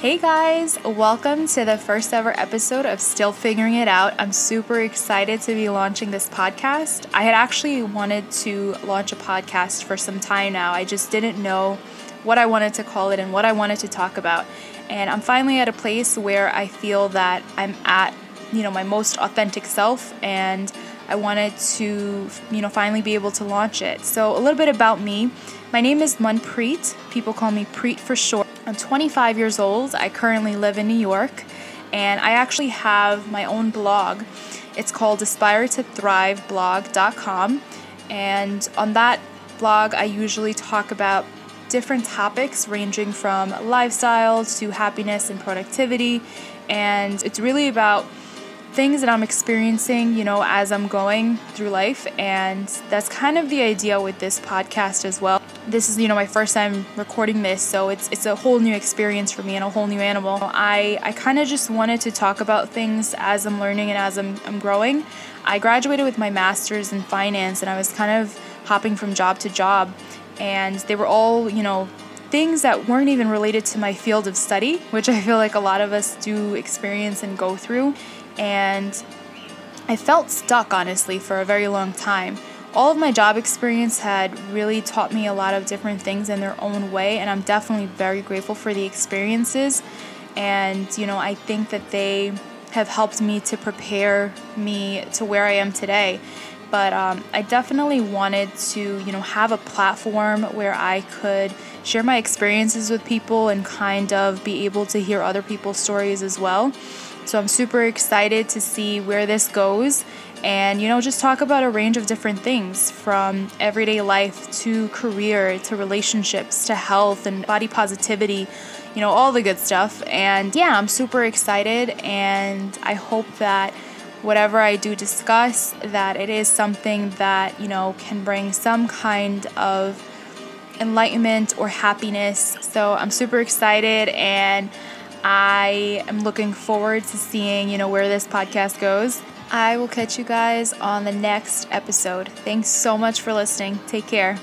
Hey guys, welcome to the first ever episode of Still Figuring It Out. I'm super excited to be launching this podcast. I had actually wanted to launch a podcast for some time now. I just didn't know what I wanted to call it and what I wanted to talk about. And I'm finally at a place where I feel that I'm at, you know, my most authentic self and I wanted to, you know, finally be able to launch it. So, a little bit about me. My name is Manpreet. People call me Preet for short. I'm 25 years old. I currently live in New York, and I actually have my own blog. It's called Aspire to Thrive blog.com. And on that blog, I usually talk about different topics ranging from lifestyle to happiness and productivity. And it's really about things that I'm experiencing, you know, as I'm going through life. And that's kind of the idea with this podcast as well. This is, you know, my first time recording this, so it's it's a whole new experience for me and a whole new animal. I, I kind of just wanted to talk about things as I'm learning and as I'm, I'm growing. I graduated with my master's in finance and I was kind of hopping from job to job. And they were all, you know, things that weren't even related to my field of study, which I feel like a lot of us do experience and go through and I felt stuck honestly for a very long time. All of my job experience had really taught me a lot of different things in their own way, and I'm definitely very grateful for the experiences. And, you know, I think that they have helped me to prepare me to where I am today. But um, I definitely wanted to, you know, have a platform where I could share my experiences with people and kind of be able to hear other people's stories as well. So I'm super excited to see where this goes and you know just talk about a range of different things from everyday life to career to relationships to health and body positivity you know all the good stuff. And yeah i'm super excited and i hope that whatever i do discuss that it is something that you know can bring some kind of enlightenment or happiness. So i'm super excited and I am looking forward to seeing, you know, where this podcast goes. I will catch you guys on the next episode. Thanks so much for listening. Take care.